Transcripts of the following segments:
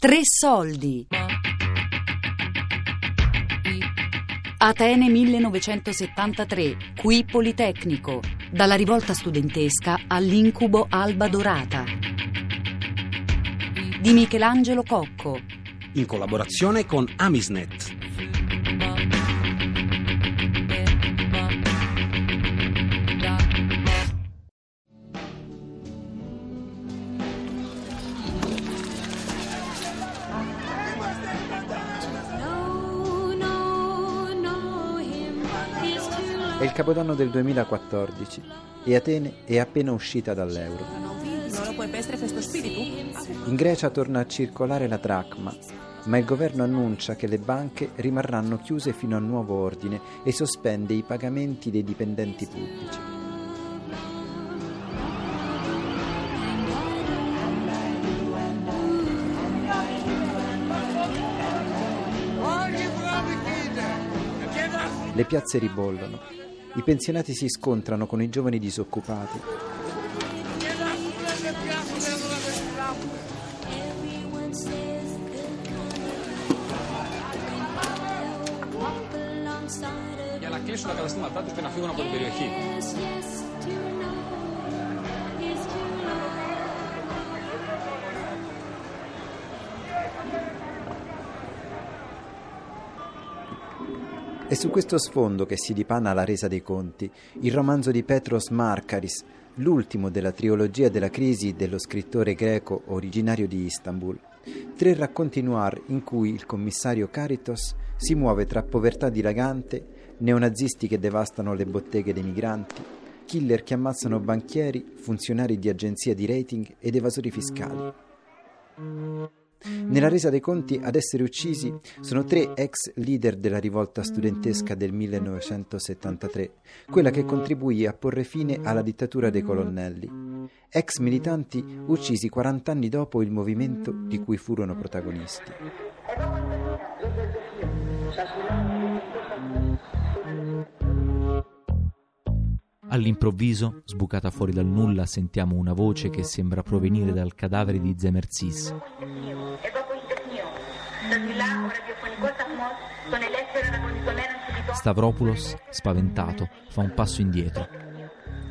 Tre soldi. Atene 1973, qui Politecnico, dalla rivolta studentesca all'incubo Alba Dorata. Di Michelangelo Cocco. In collaborazione con Amisnet. Il capodanno del 2014 e Atene è appena uscita dall'euro. In Grecia torna a circolare la dracma, ma il governo annuncia che le banche rimarranno chiuse fino a nuovo ordine e sospende i pagamenti dei dipendenti pubblici. Le piazze ribollono, i pensionati si scontrano con i giovani disoccupati. Για να κλείσουν τα καταστήματά τους και να φύγουν από την περιοχή. È su questo sfondo che si dipana la resa dei conti, il romanzo di Petros Markaris, l'ultimo della trilogia della crisi dello scrittore greco originario di Istanbul. Tre racconti noir in cui il commissario Caritos si muove tra povertà dilagante, neonazisti che devastano le botteghe dei migranti, killer che ammazzano banchieri, funzionari di agenzie di rating ed evasori fiscali. Nella resa dei conti ad essere uccisi sono tre ex leader della rivolta studentesca del 1973, quella che contribuì a porre fine alla dittatura dei colonnelli. Ex militanti uccisi 40 anni dopo il movimento di cui furono protagonisti. All'improvviso, sbucata fuori dal nulla, sentiamo una voce che sembra provenire dal cadavere di Zemerzis. Stavropoulos, spaventato, fa un passo indietro.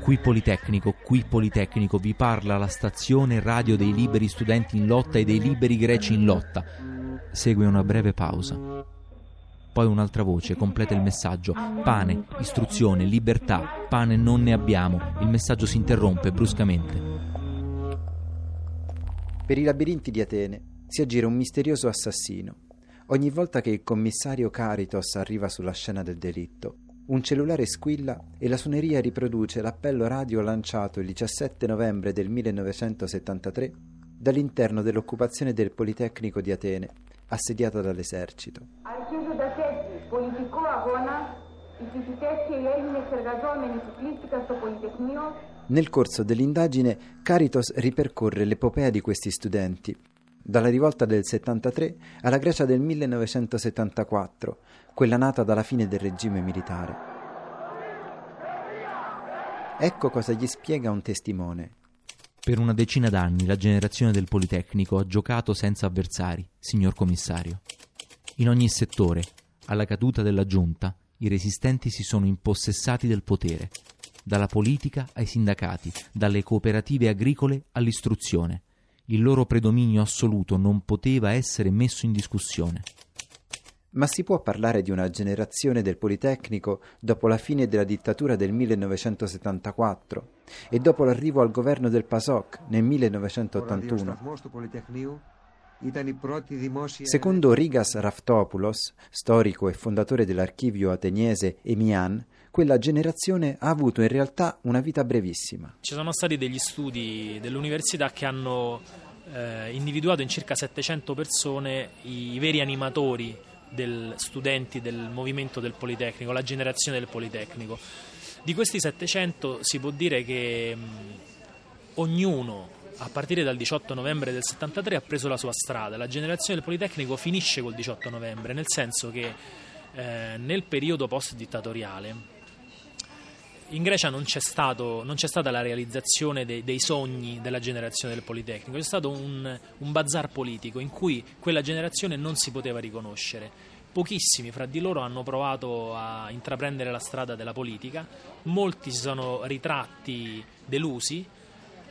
Qui Politecnico, qui Politecnico, vi parla la stazione radio dei liberi studenti in lotta e dei liberi greci in lotta. Segue una breve pausa. Poi un'altra voce completa il messaggio. Pane, istruzione, libertà. Pane non ne abbiamo. Il messaggio si interrompe bruscamente. Per i labirinti di Atene si aggira un misterioso assassino. Ogni volta che il commissario Caritos arriva sulla scena del delitto, un cellulare squilla e la suoneria riproduce l'appello radio lanciato il 17 novembre del 1973 dall'interno dell'occupazione del Politecnico di Atene, assediata dall'esercito. Nel corso dell'indagine Caritos ripercorre l'epopea di questi studenti dalla rivolta del 73 alla Grecia del 1974, quella nata dalla fine del regime militare. Ecco cosa gli spiega un testimone. Per una decina d'anni la generazione del Politecnico ha giocato senza avversari, signor commissario. In ogni settore, alla caduta della giunta, i resistenti si sono impossessati del potere, dalla politica ai sindacati, dalle cooperative agricole all'istruzione il loro predominio assoluto non poteva essere messo in discussione. Ma si può parlare di una generazione del Politecnico dopo la fine della dittatura del 1974 e dopo l'arrivo al governo del PASOK nel 1981? Secondo Rigas Raftopoulos, storico e fondatore dell'archivio ateniese Emian, quella generazione ha avuto in realtà una vita brevissima. Ci sono stati degli studi dell'università che hanno eh, individuato in circa 700 persone i veri animatori del studenti del movimento del Politecnico, la generazione del Politecnico. Di questi 700 si può dire che mh, ognuno a partire dal 18 novembre del 73 ha preso la sua strada. La generazione del Politecnico finisce col 18 novembre, nel senso che eh, nel periodo post-dittatoriale in Grecia non c'è, stato, non c'è, stata la realizzazione dei, dei, sogni della generazione del Politecnico, c'è stato un, un bazar politico in cui quella generazione non si poteva riconoscere. Pochissimi fra di loro hanno provato a intraprendere la strada della politica, molti si sono ritratti delusi,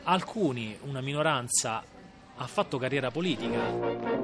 alcuni, una minoranza, ha fatto carriera politica.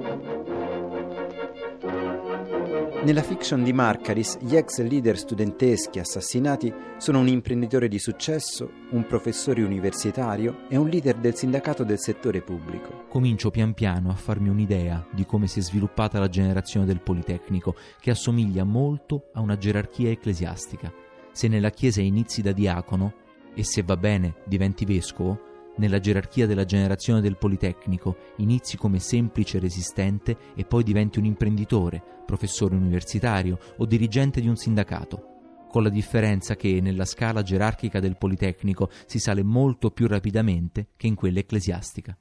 Nella fiction di Marcaris, gli ex leader studenteschi assassinati sono un imprenditore di successo, un professore universitario e un leader del sindacato del settore pubblico. Comincio pian piano a farmi un'idea di come si è sviluppata la generazione del Politecnico, che assomiglia molto a una gerarchia ecclesiastica. Se nella Chiesa inizi da diacono e se va bene diventi vescovo, nella gerarchia della generazione del Politecnico inizi come semplice resistente e poi diventi un imprenditore, professore universitario o dirigente di un sindacato, con la differenza che nella scala gerarchica del Politecnico si sale molto più rapidamente che in quella ecclesiastica.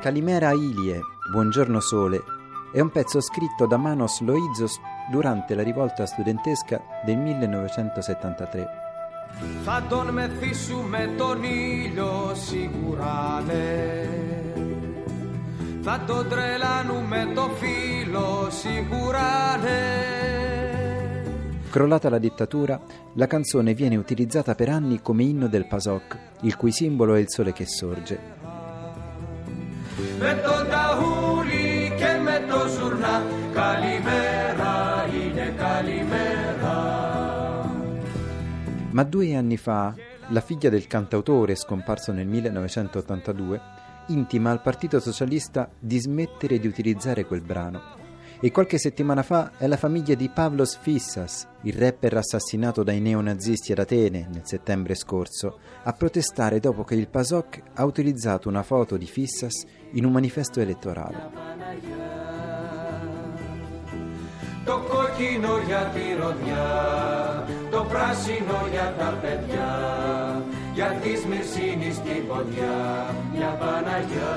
Calimera Ilie, Buongiorno Sole, è un pezzo scritto da Manos Loizos durante la rivolta studentesca del 1973. Θα τον μεθύσουμε τον ήλιο σιγουράνε Θα τον τρελάνουμε το φύλλο σιγουράνε Crollata la dittatura, la canzone viene utilizzata per anni come inno del PASOK, il cui simbolo è il sole che sorge με τον ταούλι και με το ζουρνά Καλημέρα είναι καλημέρα Ma due anni fa, la figlia del cantautore scomparso nel 1982 intima al Partito Socialista di smettere di utilizzare quel brano e qualche settimana fa è la famiglia di Pavlos Fissas, il rapper assassinato dai neonazisti ad Atene nel settembre scorso, a protestare dopo che il PASOK ha utilizzato una foto di Fissas in un manifesto elettorale. Το κόκκινο για τη ροδιά, το πράσινο για τα παιδιά, για τη Σμυρσίνης την ποδιά, μια Παναγιά.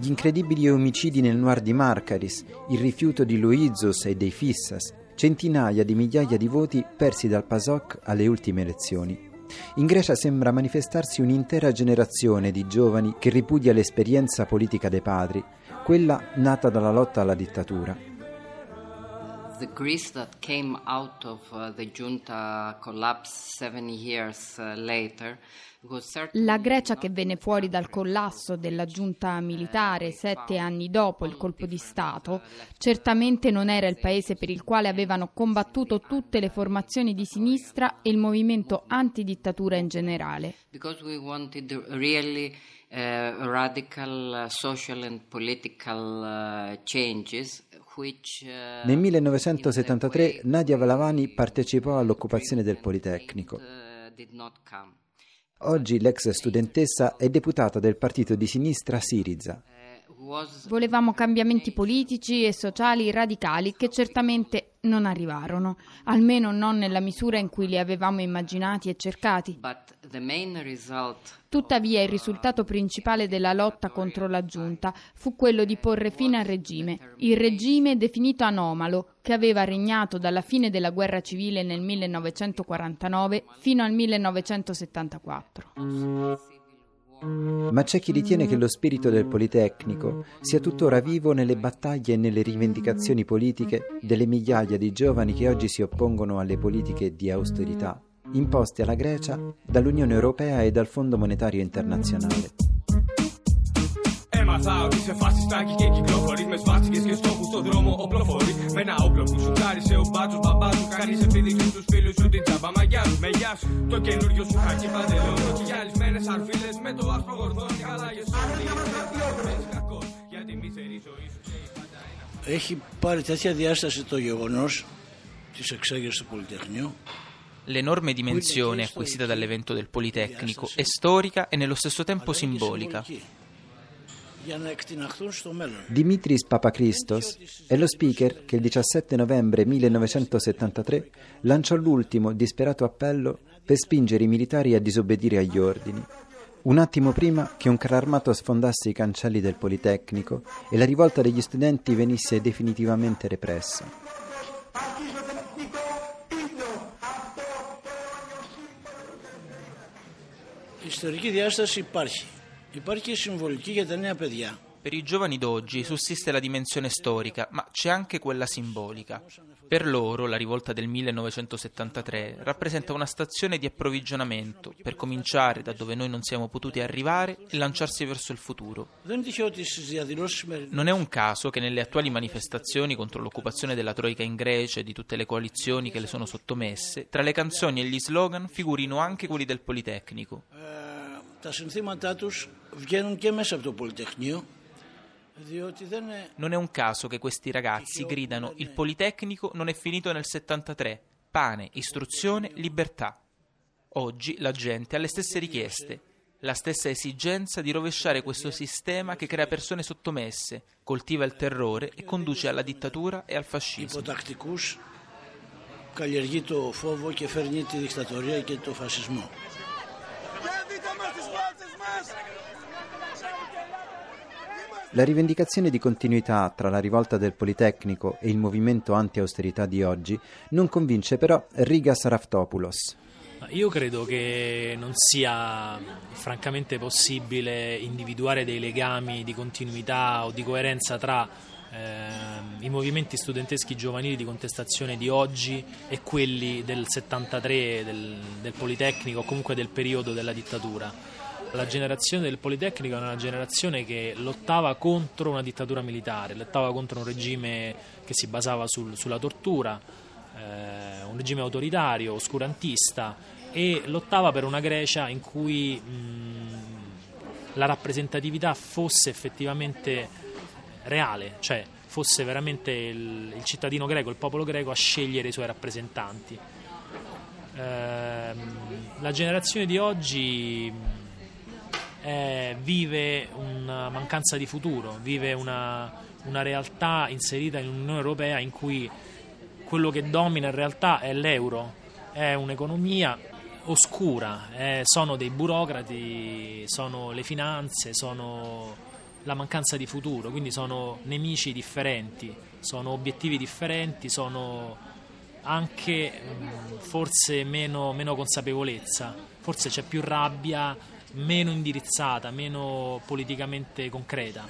Gli incredibili omicidi nel noir di Marcaris, il rifiuto di Luizos e dei Fissas, centinaia di migliaia di voti persi dal PASOK alle ultime elezioni. In Grecia sembra manifestarsi un'intera generazione di giovani che ripudia l'esperienza politica dei padri, quella nata dalla lotta alla dittatura. The Greece that came out of uh, the junta collapse seven years uh, later la Grecia che venne fuori dal collasso della giunta militare sette anni dopo il colpo di Stato. certamente non era il paese per il quale avevano combattuto tutte le formazioni di sinistra e il movimento antidittatura in generale. Really, uh, radical uh, social and political uh, changes uh, Nel 1973 Nadia Valavani partecipò all'occupazione del Politecnico. Oggi l'ex studentessa è deputata del partito di sinistra Siriza. Volevamo cambiamenti politici e sociali radicali che certamente non arrivarono, almeno non nella misura in cui li avevamo immaginati e cercati. Tuttavia il risultato principale della lotta contro la giunta fu quello di porre fine al regime, il regime definito anomalo che aveva regnato dalla fine della guerra civile nel 1949 fino al 1974. Ma c'è chi ritiene che lo spirito del Politecnico sia tuttora vivo nelle battaglie e nelle rivendicazioni politiche delle migliaia di giovani che oggi si oppongono alle politiche di austerità imposte alla Grecia dall'Unione Europea e dal Fondo Monetario Internazionale. Έμαθα ότι σε φασιστάκι και κυκλοφορείς Με σβάστηκες και στόχους στον δρόμο οπλοφορείς. Με ένα όπλο που σου κάρισε ο μπάτσος μπαμπάς Κάνεις επίδειξη στους φίλους σου την τσάμπα μαγιά σου Με γεια σου. Το καινούριο σου χάκι παντελόνι Και γυαλισμένες αρφίλες με το άσπρο γορδόνι Χαλάγες σου. Γιατί μη ζωή σου Έχει πάρει τέτοια διάσταση το γεγονός της εξέγερσης του Πολυτεχνείου. L'enorme dimensione acquisita dall'evento del Politecnico è storica e nello stesso tempo simbolica. Dimitris Papakristos è lo speaker che il 17 novembre 1973 lanciò l'ultimo disperato appello per spingere i militari a disobbedire agli ordini. Un attimo prima che un carro armato sfondasse i cancelli del Politecnico e la rivolta degli studenti venisse definitivamente repressa. Η ιστορική διάσταση υπάρχει. Υπάρχει και συμβολική για τα νέα παιδιά. Per i giovani d'oggi sussiste la dimensione storica, ma c'è anche quella simbolica. Per loro la rivolta del 1973 rappresenta una stazione di approvvigionamento per cominciare da dove noi non siamo potuti arrivare e lanciarsi verso il futuro. Non è un caso che nelle attuali manifestazioni contro l'occupazione della Troica in Grecia e di tutte le coalizioni che le sono sottomesse, tra le canzoni e gli slogan figurino anche quelli del Politecnico. Τα συνθήματά τους βγαίνουν και μέσα από το Πολυτεχνείο non è un caso che questi ragazzi gridano il Politecnico non è finito nel 73, pane, istruzione, libertà. Oggi la gente ha le stesse richieste, la stessa esigenza di rovesciare questo sistema che crea persone sottomesse, coltiva il terrore e conduce alla dittatura e al fascismo. καλλιεργεί το φόβο και φέρνει τη δικτατορία και το φασισμό. La rivendicazione di continuità tra la rivolta del Politecnico e il movimento anti-austerità di oggi non convince però Riga Saraftopoulos. Io credo che non sia francamente possibile individuare dei legami di continuità o di coerenza tra eh, i movimenti studenteschi giovanili di contestazione di oggi e quelli del 73 del, del Politecnico o comunque del periodo della dittatura la generazione del Politecnico è una generazione che lottava contro una dittatura militare, lottava contro un regime che si basava sul, sulla tortura, eh, un regime autoritario, oscurantista e lottava per una Grecia in cui mh, la rappresentatività fosse effettivamente reale, cioè fosse veramente il, il, cittadino greco, il popolo greco a scegliere i suoi rappresentanti. Eh, la generazione di oggi eh, vive una mancanza di futuro, vive una, una realtà inserita in un'Unione Europea in cui quello che domina in realtà è l'euro, è un'economia oscura, eh, sono dei burocrati, sono le finanze, sono la mancanza di futuro, quindi sono nemici differenti, sono obiettivi differenti, sono anche mh, forse meno, meno consapevolezza, forse c'è più rabbia, meno indirizzata, meno politicamente concreta.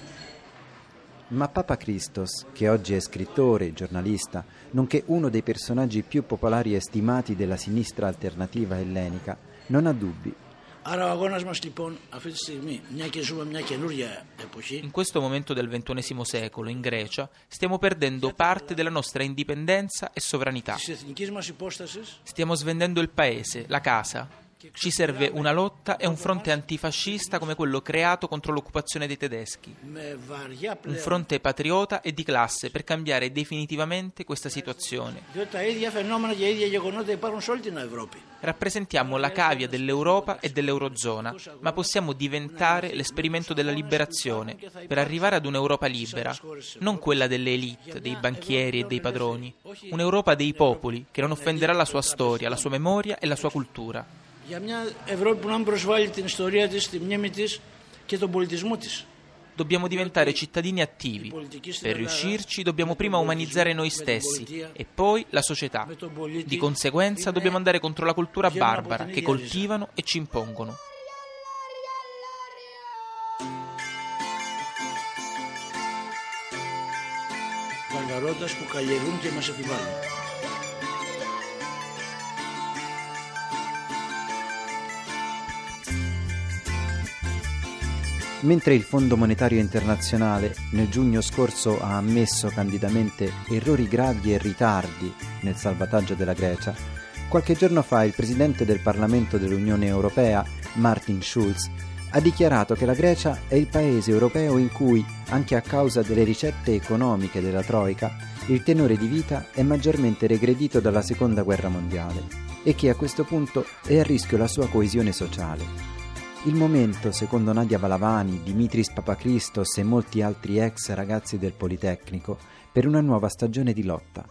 Ma Papa Christos, che oggi è scrittore, giornalista, nonché uno dei personaggi più popolari e stimati della sinistra alternativa ellenica, non ha dubbi. In questo momento del XXI secolo, in Grecia, stiamo perdendo parte della nostra indipendenza e sovranità. Stiamo svendendo il paese, la casa, ci serve una lotta e un fronte antifascista come quello creato contro l'occupazione dei tedeschi. Un fronte patriota e di classe per cambiare definitivamente questa situazione. Rappresentiamo la cavia dell'Europa e dell'Eurozona, ma possiamo diventare l'esperimento della liberazione per arrivare ad un'Europa libera, non quella delle elite, dei banchieri e dei padroni, un'Europa dei popoli che non offenderà la sua storia, la sua memoria e la sua cultura για μια Ευρώπη που να προσβάλλει την ιστορία της, τη μνήμη της και τον πολιτισμό της. Dobbiamo diventare cittadini attivi. Per riuscirci dobbiamo prima umanizzare noi stessi e poi la società. Di conseguenza dobbiamo andare contro la cultura barbara che coltivano e ci impongono. Βαρβαρώτας που καλλιεργούν και μας επιβάλλουν. Mentre il Fondo Monetario Internazionale nel giugno scorso ha ammesso candidamente errori gravi e ritardi nel salvataggio della Grecia, qualche giorno fa il Presidente del Parlamento dell'Unione Europea, Martin Schulz, ha dichiarato che la Grecia è il paese europeo in cui, anche a causa delle ricette economiche della Troica, il tenore di vita è maggiormente regredito dalla Seconda Guerra Mondiale e che a questo punto è a rischio la sua coesione sociale. Il momento, secondo Nadia Valavani, Dimitris Papakristos e molti altri ex ragazzi del Politecnico, per una nuova stagione di lotta.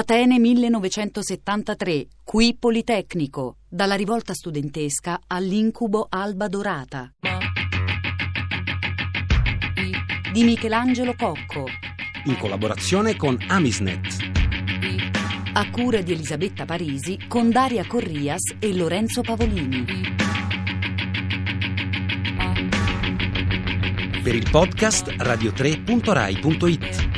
Atene 1973, qui Politecnico, dalla rivolta studentesca all'incubo Alba Dorata. Di Michelangelo Cocco. In collaborazione con Amisnet. A cura di Elisabetta Parisi con Daria Corrias e Lorenzo Pavolini. Per il podcast radio3.rai.it.